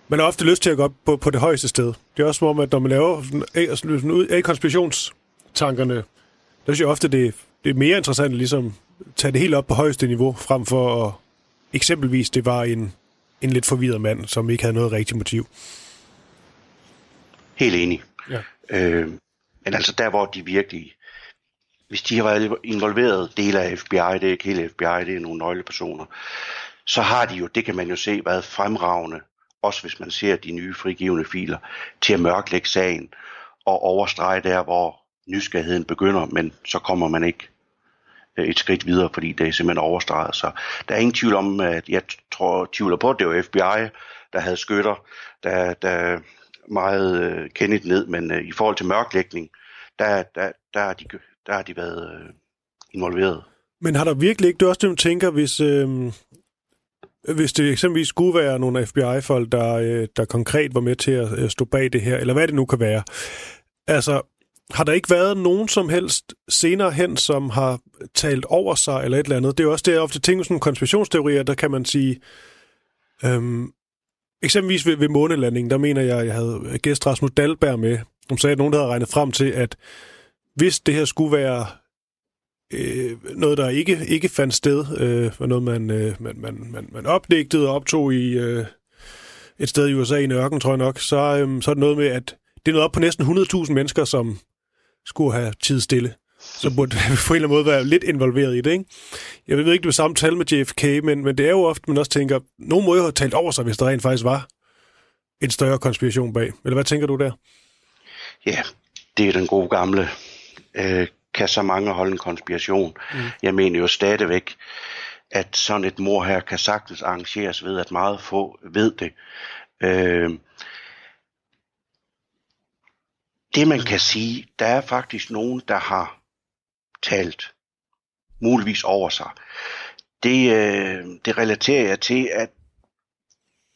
man har ofte lyst til at gå op på, på det højeste sted. Det er også som om, at når man laver sådan, sådan ud af konspirationstankerne, der synes jeg ofte, det, det er mere interessant ligesom tage det helt op på højeste niveau, frem for at eksempelvis det var en, en lidt forvirret mand, som ikke havde noget rigtigt motiv. Helt enig. Ja. Øh, men altså der, hvor de virkelig hvis de har været involveret dele af FBI, det er ikke hele FBI, det er nogle nøglepersoner, så har de jo, det kan man jo se, været fremragende, også hvis man ser de nye frigivende filer, til at mørklægge sagen og overstrege der, hvor nysgerrigheden begynder, men så kommer man ikke Øh, et skridt videre, fordi det er simpelthen overstreget. Så der er ingen tvivl om, at jeg tror, tvivler på, at det var FBI, der havde skytter, der, der meget øh, kendet ned, men øh, i forhold til mørklægning, der, der, der, har, de, der har de været øh, involveret. Men har der virkelig ikke, det er også det, man tænker, hvis, øh, hvis det eksempelvis skulle være nogle FBI-folk, der, øh, der konkret var med til at øh, stå bag det her, eller hvad det nu kan være. Altså, har der ikke været nogen som helst senere hen, som har talt over sig eller et eller andet? Det er jo også det, jeg ofte tænker sådan konspirationsteorier, der kan man sige... Øhm, eksempelvis ved, ved månelandingen, der mener jeg, jeg havde gæst Rasmus Dalberg med, som sagde, at nogen der havde regnet frem til, at hvis det her skulle være øh, noget, der ikke, ikke fandt sted, øh, var noget, man, øh, man, man, man, man opdigtede og optog i øh, et sted i USA, i ørken, tror jeg nok, så, øh, så er det noget med, at det er noget op på næsten 100.000 mennesker, som skulle have tid stille. Så burde på en eller anden måde være lidt involveret i det, ikke? Jeg ved ikke, det var samme tal med JFK, men, men det er jo ofte, man også tænker, nogen må jo have talt over sig, hvis der rent faktisk var en større konspiration bag. Eller hvad tænker du der? Ja, det er den gode gamle øh, kan så mange holde en konspiration. Mm. Jeg mener jo stadigvæk, at sådan et mor her kan sagtens arrangeres ved, at meget få ved det. Øh, det man kan sige, der er faktisk nogen, der har talt muligvis over sig. Det, øh, det relaterer jeg til, at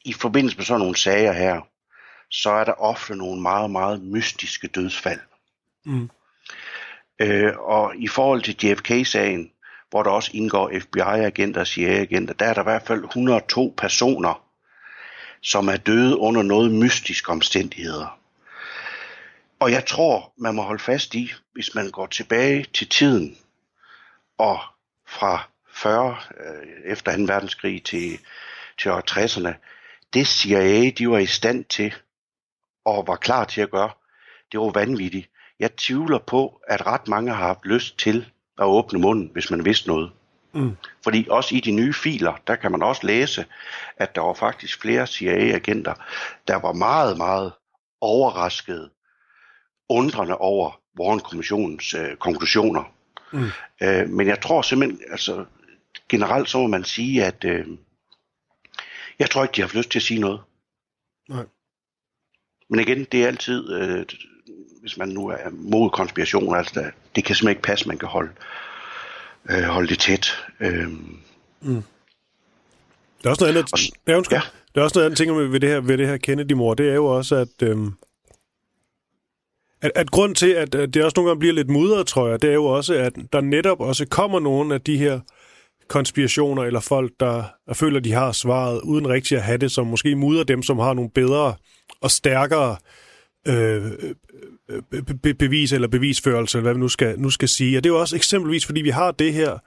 i forbindelse med sådan nogle sager her, så er der ofte nogle meget, meget mystiske dødsfald. Mm. Øh, og i forhold til JFK-sagen, hvor der også indgår FBI-agenter og CIA-agenter, der er der i hvert fald 102 personer, som er døde under noget mystiske omstændigheder. Og jeg tror, man må holde fast i, hvis man går tilbage til tiden, og fra 40 øh, efter 2. verdenskrig til, til 60'erne, det CIA, de var i stand til, og var klar til at gøre, det var vanvittigt. Jeg tvivler på, at ret mange har haft lyst til at åbne munden, hvis man vidste noget. Mm. Fordi også i de nye filer, der kan man også læse, at der var faktisk flere CIA-agenter, der var meget, meget overraskede, undrende over Warren-kommissionens øh, konklusioner. Mm. Øh, men jeg tror simpelthen, altså generelt så må man sige, at øh, jeg tror ikke, de har haft lyst til at sige noget. Nej. Men igen, det er altid øh, hvis man nu er mod konspiration, altså det kan simpelthen ikke passe, man kan holde, øh, holde det tæt. Øh. Mm. Der er også noget andet, og, ja, ja. Der er også noget andet ting ved det her, ved det her Kennedy-mor, det er jo også, at, øhm, at, at grund til, at, det også nogle gange bliver lidt mudret, tror jeg, det er jo også, at der netop også kommer nogle af de her konspirationer, eller folk, der, der føler, de har svaret, uden rigtig at have det, som måske mudrer dem, som har nogle bedre og stærkere øh, øh, øh, be- bevis eller bevisførelse, eller hvad vi nu skal, nu skal sige. Og det er jo også eksempelvis, fordi vi har det her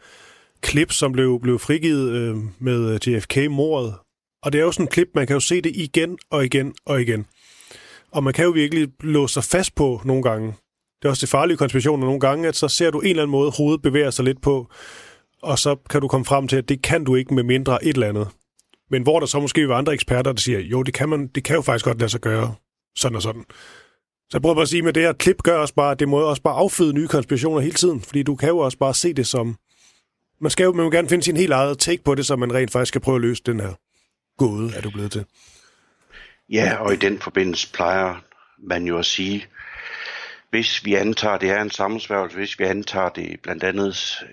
klip, som blev, blev frigivet øh, med JFK-mordet. Og det er jo sådan et klip, man kan jo se det igen og igen og igen. Og man kan jo virkelig låse sig fast på nogle gange. Det er også det farlige konspirationer nogle gange, at så ser du en eller anden måde, hovedet bevæger sig lidt på, og så kan du komme frem til, at det kan du ikke med mindre et eller andet. Men hvor der så måske vil andre eksperter, der siger, jo, det kan, man, det kan jo faktisk godt lade sig gøre, sådan og sådan. Så jeg prøver bare at sige, med det her klip gør også bare, at det må også bare afføde nye konspirationer hele tiden, fordi du kan jo også bare se det som... Man skal jo man vil gerne finde sin helt eget take på det, så man rent faktisk skal prøve at løse den her gåde, er du blevet til. Ja, og i den forbindelse plejer man jo at sige, hvis vi antager, det er en sammensværgelse, hvis vi antager det blandt andet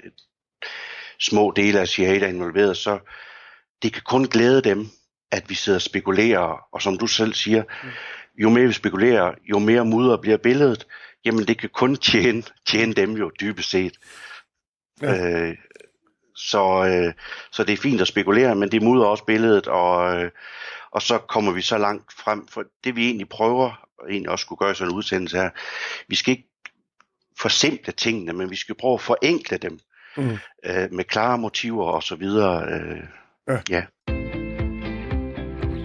små dele af CIA, der er involveret, så det kan kun glæde dem, at vi sidder og spekulerer, og som du selv siger, jo mere vi spekulerer, jo mere mudder bliver billedet, jamen det kan kun tjene, tjene dem jo dybest set. Ja. Øh, så, øh, så det er fint at spekulere, men det mudder også billedet, og, øh, og så kommer vi så langt frem, for det vi egentlig prøver, og egentlig også skulle gøre sådan en udsendelse her, vi skal ikke forsimple tingene, men vi skal prøve at forenkle dem mm. øh, med klare motiver og så videre. Øh, ja. ja.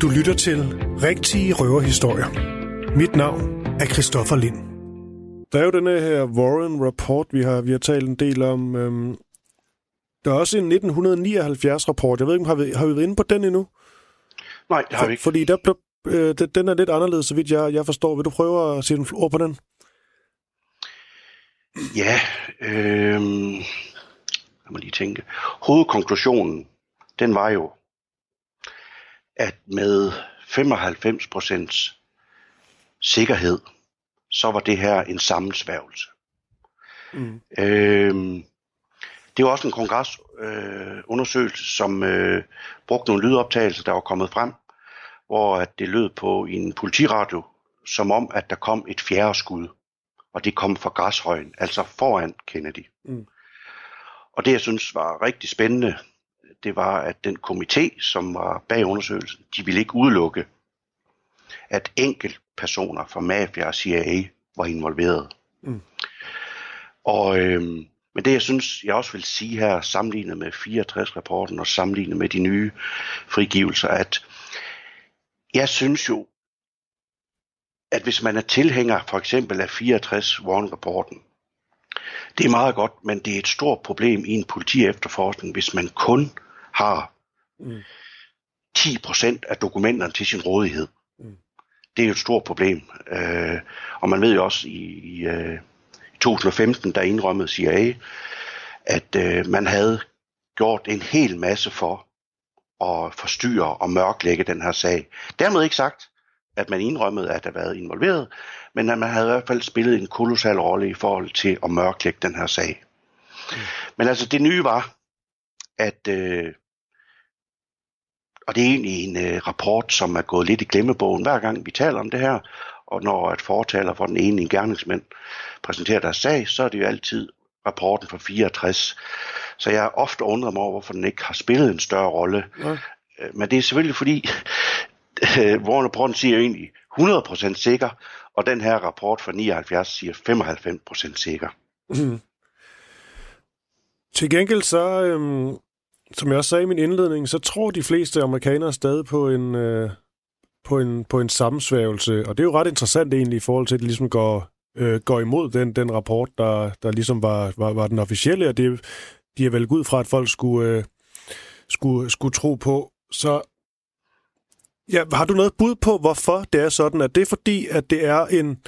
Du lytter til Rigtige Røverhistorier. Mit navn er Christoffer Lind. Der er jo denne her Warren Report, vi har, vi har talt en del om. Øhm, der er også en 1979-rapport. Jeg ved ikke, har vi, har vi været inde på den endnu? Nej, det har vi ikke. Fordi der blev, øh, den er lidt anderledes, så vidt jeg, jeg forstår. Vil du prøve at sige en ord på den? Ja, øh, lad mig lige tænke. Hovedkonklusionen, den var jo, at med 95% sikkerhed, så var det her en sammensværgelse. Mm. Øh, det var også en kongresundersøgelse, øh, som øh, brugte nogle lydoptagelser, der var kommet frem, hvor at det lød på en politiradio, som om, at der kom et fjerde skud, og det kom fra Græshøjen, altså foran Kennedy. Mm. Og det, jeg synes var rigtig spændende, det var, at den komité, som var bag undersøgelsen, de ville ikke udelukke, at enkelt personer fra mafia og CIA var involveret. Mm. Og øhm, men det, jeg synes, jeg også vil sige her, sammenlignet med 64-rapporten og sammenlignet med de nye frigivelser, at jeg synes jo, at hvis man er tilhænger for eksempel af 64 Warren-rapporten, det er meget godt, men det er et stort problem i en politi-efterforskning, hvis man kun har mm. 10% af dokumenterne til sin rådighed. Mm. Det er jo et stort problem. Øh, og man ved jo også i, i, øh, 2015, der indrømmede CIA, at øh, man havde gjort en hel masse for at forstyrre og mørklægge den her sag. Dermed ikke sagt, at man indrømmede, at der været involveret, men at man havde i hvert fald spillet en kolossal rolle i forhold til at mørklægge den her sag. Mm. Men altså det nye var, at, øh, og det er egentlig en øh, rapport, som er gået lidt i glemmebogen hver gang vi taler om det her, og når et fortaler for den ene gerningsmænd præsenterer deres sag, så er det jo altid rapporten fra 64. Så jeg har ofte undret mig over, hvorfor den ikke har spillet en større rolle. Ja. Øh, men det er selvfølgelig fordi, Warner Brun siger egentlig 100% sikker, og den her rapport fra 79 siger 95% sikker. Mm. Til gengæld så, øhm, som jeg også sagde i min indledning, så tror de fleste amerikanere stadig på en, øh, på en, på en sammensværgelse, og det er jo ret interessant egentlig i forhold til, at det ligesom går, øh, går imod den, den rapport, der, der ligesom var, var, var den officielle, og det, de er vel ud fra, at folk skulle, øh, skulle, skulle tro på. Så ja, har du noget bud på, hvorfor det er sådan? At det er fordi, at det er en...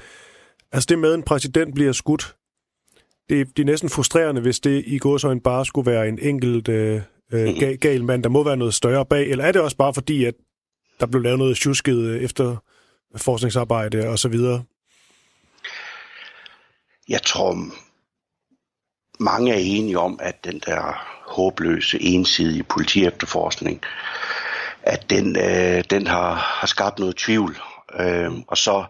Altså det med, at en præsident bliver skudt, det, det er næsten frustrerende, hvis det i gåsøjne bare skulle være en enkelt øh, øh, gal, gal mand. Der må være noget større bag. Eller er det også bare fordi, at der blev lavet noget tjusket øh, efter forskningsarbejde og så videre? Jeg tror, mange er enige om, at den der håbløse, ensidige politiefterforskning, at den, øh, den har, har skabt noget tvivl. Øh, og så,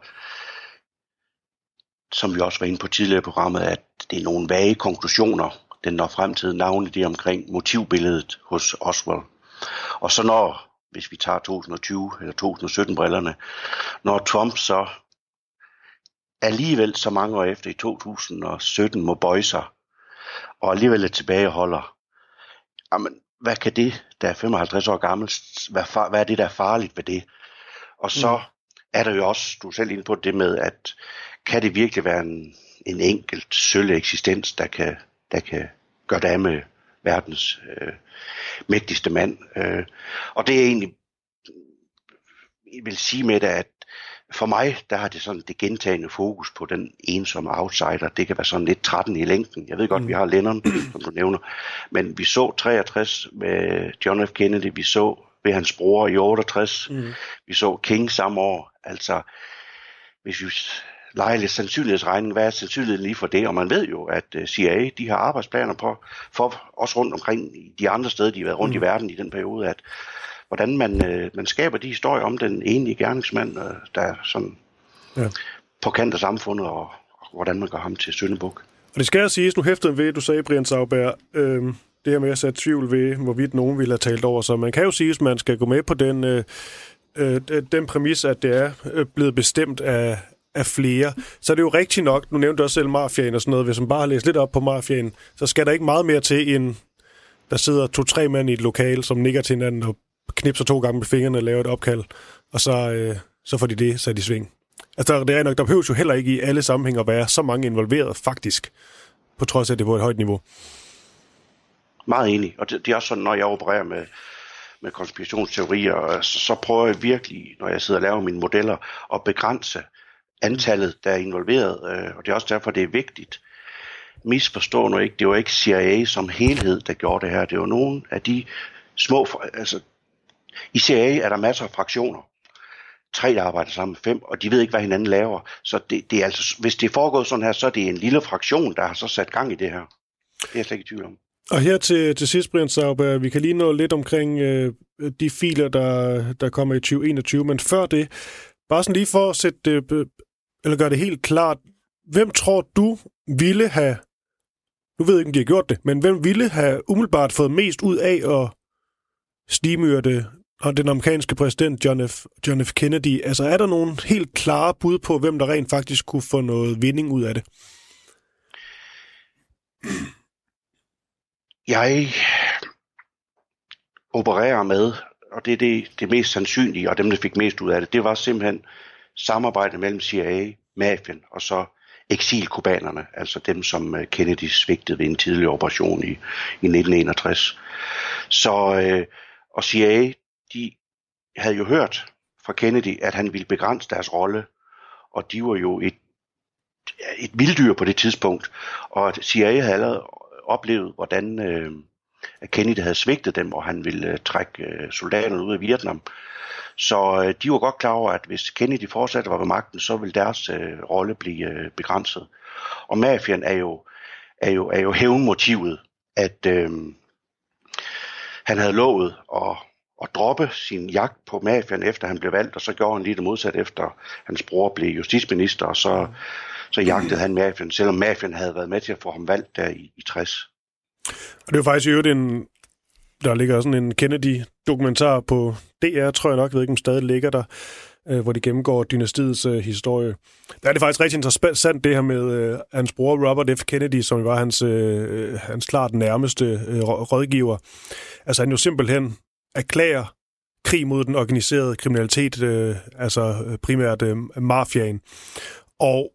som vi også var inde på tidligere i programmet, at det er nogle vage konklusioner, den når frem til navnet det omkring motivbilledet hos Oswald. Og så når hvis vi tager 2020 eller 2017 brillerne, når Trump så alligevel så mange år efter i 2017 må bøje sig, og alligevel er tilbageholder, jamen, hvad kan det, der er 55 år gammel, hvad, far, hvad er det, der er farligt ved det? Og så mm. er der jo også, du er selv inde på det med, at kan det virkelig være en, en enkelt sølle eksistens, der kan, der kan gøre det af med verdens øh, mægtigste mand. Øh, og det er egentlig, jeg vil sige med det, at for mig, der har det sådan det gentagende fokus på den ensomme outsider. Det kan være sådan lidt 13 i længden. Jeg ved godt, mm. vi har Lennon, som du nævner. Men vi så 63 med John F. Kennedy. Vi så ved hans bror i 68. Mm. Vi så King samme år. Altså, hvis vi lidt sandsynlighedsregning, hvad er sandsynligheden lige for det? Og man ved jo, at øh, CIA, de har arbejdsplaner på, for også rundt omkring de andre steder, de har været rundt mm. i verden i den periode, at hvordan man, øh, man skaber de historier om den enlige gerningsmand, øh, der er sådan ja. på kant af samfundet, og, og hvordan man gør ham til Søndebuk. Og det skal jeg sige, nu hæfter ved, du sagde, Brian Sauberg, øh, det her med at sætte tvivl ved, hvorvidt nogen ville have talt over. Så man kan jo sige, at man skal gå med på den, øh, øh, den præmis, at det er blevet bestemt af, af flere, så er det jo rigtigt nok, nu nævnte du også selv mafiaen og sådan noget, hvis man bare har læst lidt op på mafiaen, så skal der ikke meget mere til, end der sidder to-tre mænd i et lokal, som nikker til hinanden og knipser to gange med fingrene og laver et opkald, og så, øh, så får de det sat i sving. Altså, det er nok, der behøves jo heller ikke i alle sammenhænge at være så mange involveret, faktisk, på trods af, at det er på et højt niveau. Meget enig, og det, det er også sådan, når jeg opererer med, med konspirationsteorier, så, så prøver jeg virkelig, når jeg sidder og laver mine modeller, at begrænse antallet, der er involveret, øh, og det er også derfor, det er vigtigt. Misforstå nu ikke, det var ikke CIA som helhed, der gjorde det her. Det var nogle af de små, altså i CIA er der masser af fraktioner. Tre, der arbejder sammen, fem, og de ved ikke, hvad hinanden laver. Så det, det er altså, hvis det er foregået sådan her, så er det en lille fraktion, der har så sat gang i det her. Det er jeg slet ikke i tvivl om. Og her til, til sidst, Brian Sauber, vi kan lige nå lidt omkring øh, de filer, der, der kommer i 2021, men før det, bare sådan lige for at sætte øh, eller gør det helt klart, hvem tror du ville have, nu ved jeg ikke, om de har gjort det, men hvem ville have umiddelbart fået mest ud af at stimyrte og den amerikanske præsident John F. John F. Kennedy. Altså er der nogle helt klare bud på, hvem der rent faktisk kunne få noget vinding ud af det? Jeg opererer med, og det er det, det mest sandsynlige, og dem, der fik mest ud af det, det var simpelthen samarbejde mellem CIA, mafien og så eksilkubanerne, altså dem, som øh, Kennedy svigtede ved en tidlig operation i, i 1961. Så, øh, og CIA, de havde jo hørt fra Kennedy, at han ville begrænse deres rolle, og de var jo et, et vilddyr på det tidspunkt, og CIA havde allerede oplevet, hvordan øh, Kennedy havde svigtet dem, og han ville øh, trække øh, soldaterne ud af Vietnam. Så øh, de var godt klar over, at hvis Kennedy fortsatte var ved magten, så ville deres øh, rolle blive øh, begrænset. Og mafian er jo, er jo, er jo hævnmotivet, at øh, han havde lovet at, at droppe sin jagt på mafian, efter han blev valgt, og så gjorde han lige det modsat, efter hans bror blev justitsminister, og så, så jagtede han mafian, selvom mafian havde været med til at få ham valgt der i, i 60. Og det var faktisk jo en, der ligger sådan en Kennedy-dokumentar på DR, tror jeg nok, jeg ved ikke, om stadig ligger der, øh, hvor de gennemgår dynastiets øh, historie. Der er det faktisk rigtig interessant, det her med øh, hans bror Robert F. Kennedy, som var hans, øh, øh, hans klart nærmeste øh, rådgiver. Altså han jo simpelthen erklærer krig mod den organiserede kriminalitet, øh, altså øh, primært øh, mafiaen. Og,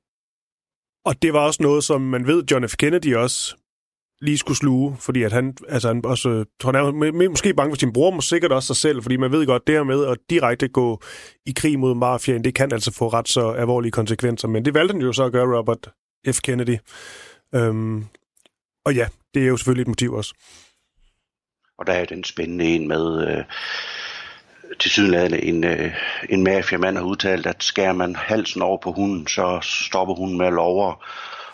og det var også noget, som man ved, John F. Kennedy også lige skulle sluge, fordi at han, altså han også, tror han er måske bange for sin bror, men sikkert også sig selv, fordi man ved godt, det her med at direkte gå i krig mod mafiaen, det kan altså få ret så alvorlige konsekvenser, men det valgte han jo så at gøre, Robert F. Kennedy. Øhm, og ja, det er jo selvfølgelig et motiv også. Og der er den spændende en med, øh, til sydenladende en, øh, en mafiamand har udtalt, at skærer man halsen over på hunden, så stopper hunden med at love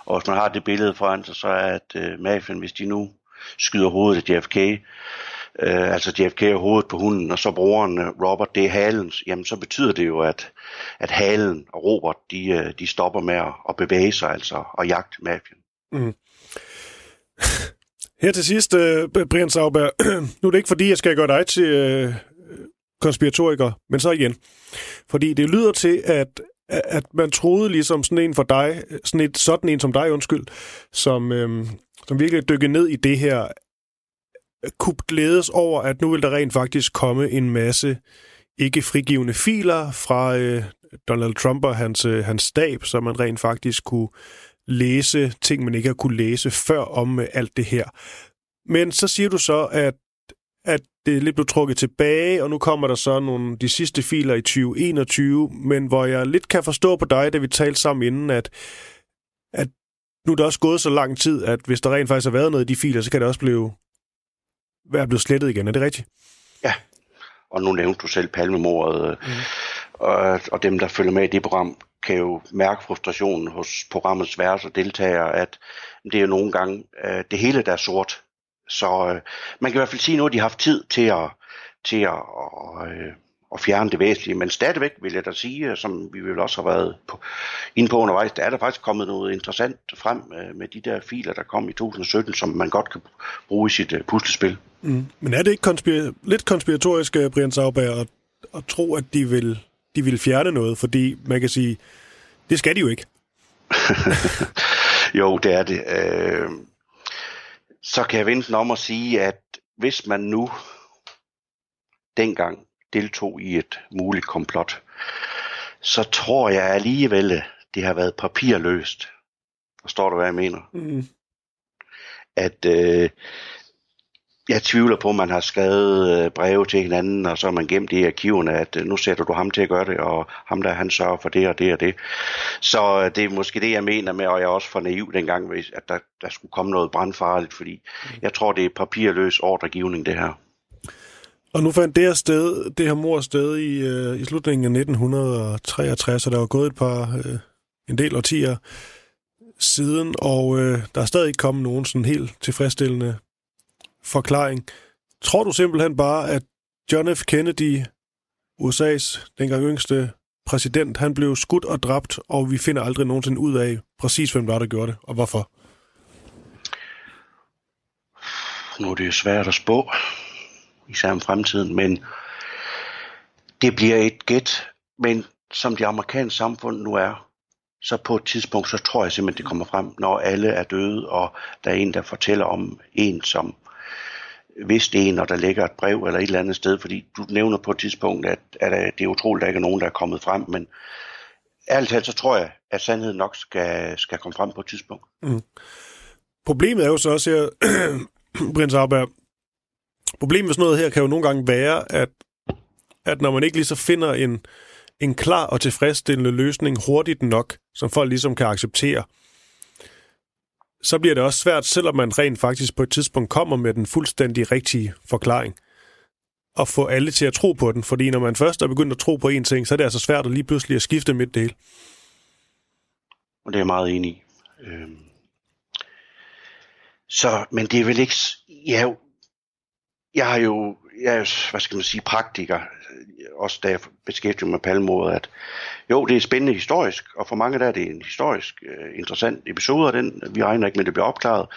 og hvis man har det billede foran sig, så er at øh, mafien, hvis de nu skyder hovedet af JFK, øh, altså JFK er hovedet på hunden, og så brugeren øh, Robert, det er halens, jamen så betyder det jo, at, at halen og Robert, de, øh, de stopper med at, at bevæge sig, altså, og jagte mafien. Mm. Her til sidst, uh, Brian Sauber, nu er det ikke fordi, jeg skal gøre dig til uh, konspiratoriker, men så igen. Fordi det lyder til, at at man troede ligesom sådan en for dig, sådan, et, sådan en som dig, undskyld, som, øhm, som virkelig dykkede ned i det her, kunne glædes over, at nu vil der rent faktisk komme en masse ikke frigivende filer fra øh, Donald Trump og hans, øh, hans stab, så man rent faktisk kunne læse ting, man ikke har kunne læse før om øh, alt det her. Men så siger du så, at at det lidt blev trukket tilbage, og nu kommer der så nogle de sidste filer i 2021, men hvor jeg lidt kan forstå på dig, da vi talte sammen inden, at, at nu er det også gået så lang tid, at hvis der rent faktisk har været noget i de filer, så kan det også blive, være blevet slettet igen. Er det rigtigt? Ja, og nu nævnte du selv palmemordet, mm. og, og dem, der følger med i det program, kan jo mærke frustrationen hos programmets værelse og deltagere, at det er jo nogle gange øh, det hele, der er sort. Så øh, man kan i hvert fald sige nu, at de har haft tid til at, til at, og, øh, at fjerne det væsentlige. Men stadigvæk vil jeg da sige, som vi vil også have været på, inde på undervejs, der er der faktisk kommet noget interessant frem øh, med de der filer, der kom i 2017, som man godt kan bruge i sit øh, puslespil. Mm. Men er det ikke konspir- lidt konspiratorisk, øh, Brian Sauber, at, at tro, at de vil, de vil fjerne noget? Fordi man kan sige, det skal de jo ikke. jo, det er det. Øh, så kan jeg vente om at sige, at hvis man nu dengang deltog i et muligt komplot, så tror jeg alligevel, det har været papirløst. Forstår du, hvad jeg mener? Mm. At øh, jeg tvivler på, at man har skrevet øh, breve til hinanden, og så har man gemt det i arkiverne, at øh, nu sætter du ham til at gøre det, og ham der, han sørger for det og det og det. Så øh, det er måske det, jeg mener med, og jeg er også for naiv dengang, at der, der skulle komme noget brandfarligt, fordi mm. jeg tror, det er papirløs ordregivning, det her. Og nu fandt det her, sted, det her mor sted i, øh, i slutningen af 1963, og der var gået et par, øh, en del årtier siden, og øh, der er stadig ikke kommet nogen sådan helt tilfredsstillende forklaring. Tror du simpelthen bare, at John F. Kennedy, USA's dengang yngste præsident, han blev skudt og dræbt, og vi finder aldrig nogensinde ud af præcis, hvem var, der gjorde det, og hvorfor? Nu er det jo svært at spå især om fremtiden, men det bliver et gæt, men som det amerikanske samfund nu er, så på et tidspunkt, så tror jeg simpelthen, det kommer frem, når alle er døde, og der er en, der fortæller om en, som hvis det er, når der ligger et brev eller et eller andet sted, fordi du nævner på et tidspunkt, at, at det er utroligt, at der ikke er nogen, der er kommet frem, men ærligt talt, så tror jeg, at sandheden nok skal, skal komme frem på et tidspunkt. Mm. Problemet er jo så også her, Prins Arberg, Problemet med sådan noget her kan jo nogle gange være, at, at når man ikke lige så finder en, en klar og tilfredsstillende løsning hurtigt nok, som folk ligesom kan acceptere, så bliver det også svært, selvom man rent faktisk på et tidspunkt kommer med den fuldstændig rigtige forklaring, at få alle til at tro på den. Fordi når man først er begyndt at tro på en ting, så er det altså svært at lige pludselig at skifte midt del. Og det er jeg meget enig i. Øhm. Så, men det er vel ikke... Ja, jeg har jo, jeg er jo, hvad skal man sige, praktiker, også da jeg beskæftiger mig med palmordet, at jo, det er spændende historisk, og for mange der er det en historisk uh, interessant episode, og den, vi regner ikke med, at det bliver opklaret.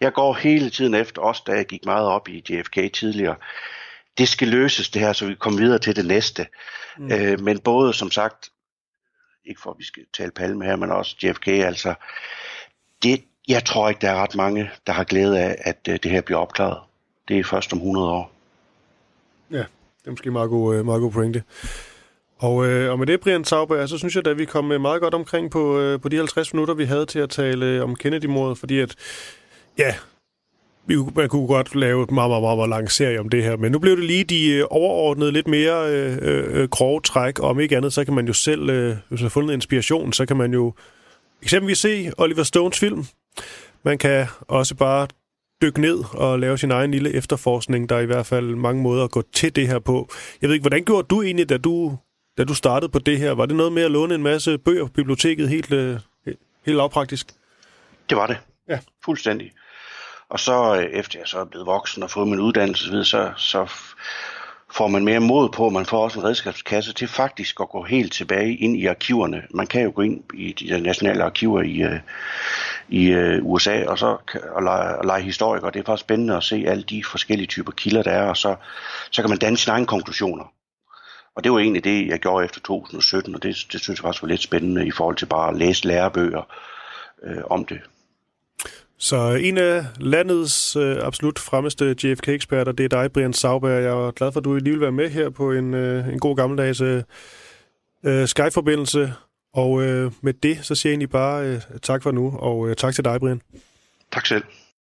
Jeg går hele tiden efter, også da jeg gik meget op i JFK tidligere, det skal løses det her, så vi kommer videre til det næste. Mm. Uh, men både, som sagt, ikke for at vi skal tale palme her, men også JFK, altså, det, jeg tror ikke, der er ret mange, der har glæde af, at uh, det her bliver opklaret det er først om 100 år. Det er måske meget god, øh, meget god pointe. Og, øh, og med det, Brian Sauber, så synes jeg, at vi kom øh, meget godt omkring på, øh, på de 50 minutter, vi havde til at tale øh, om Kennedy-mordet, fordi at, ja, vi, man kunne godt lave et meget, meget, meget, meget lang serie om det her, men nu blev det lige de overordnede, lidt mere øh, øh, grove træk, og om ikke andet, så kan man jo selv, øh, hvis man har fundet inspiration, så kan man jo eksempelvis se Oliver Stones film. Man kan også bare dykke ned og lave sin egen lille efterforskning. Der er i hvert fald mange måder at gå til det her på. Jeg ved ikke, hvordan gjorde du egentlig, da du, da du startede på det her? Var det noget med at låne en masse bøger på biblioteket helt, øh, helt lavpraktisk? Det var det. Ja. Fuldstændig. Og så øh, efter jeg så er blevet voksen og fået min uddannelse, så, så får man mere mod på, man får også en redskabskasse til faktisk at gå helt tilbage ind i arkiverne. Man kan jo gå ind i de nationale arkiver i, øh, i øh, USA og så og lege, og lege historiker. Det er faktisk spændende at se alle de forskellige typer kilder, der er, og så, så kan man danne sine egne konklusioner. Og det var egentlig det, jeg gjorde efter 2017, og det, det synes jeg faktisk var lidt spændende i forhold til bare at læse lærebøger øh, om det. Så en af landets øh, absolut fremmeste JFK-eksperter, det er dig, Brian Sauber. Jeg er glad for, at du lige vil være med her på en, øh, en god gammeldags øh, øh, Skype-forbindelse. Og øh, med det, så siger jeg egentlig bare øh, tak for nu, og øh, tak til dig, Brian. Tak selv.